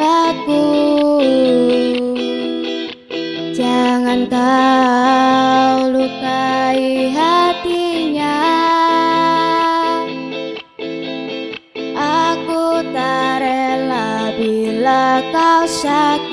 padaku Jangan kau lukai hatinya. Aku tak rela bila kau sakit.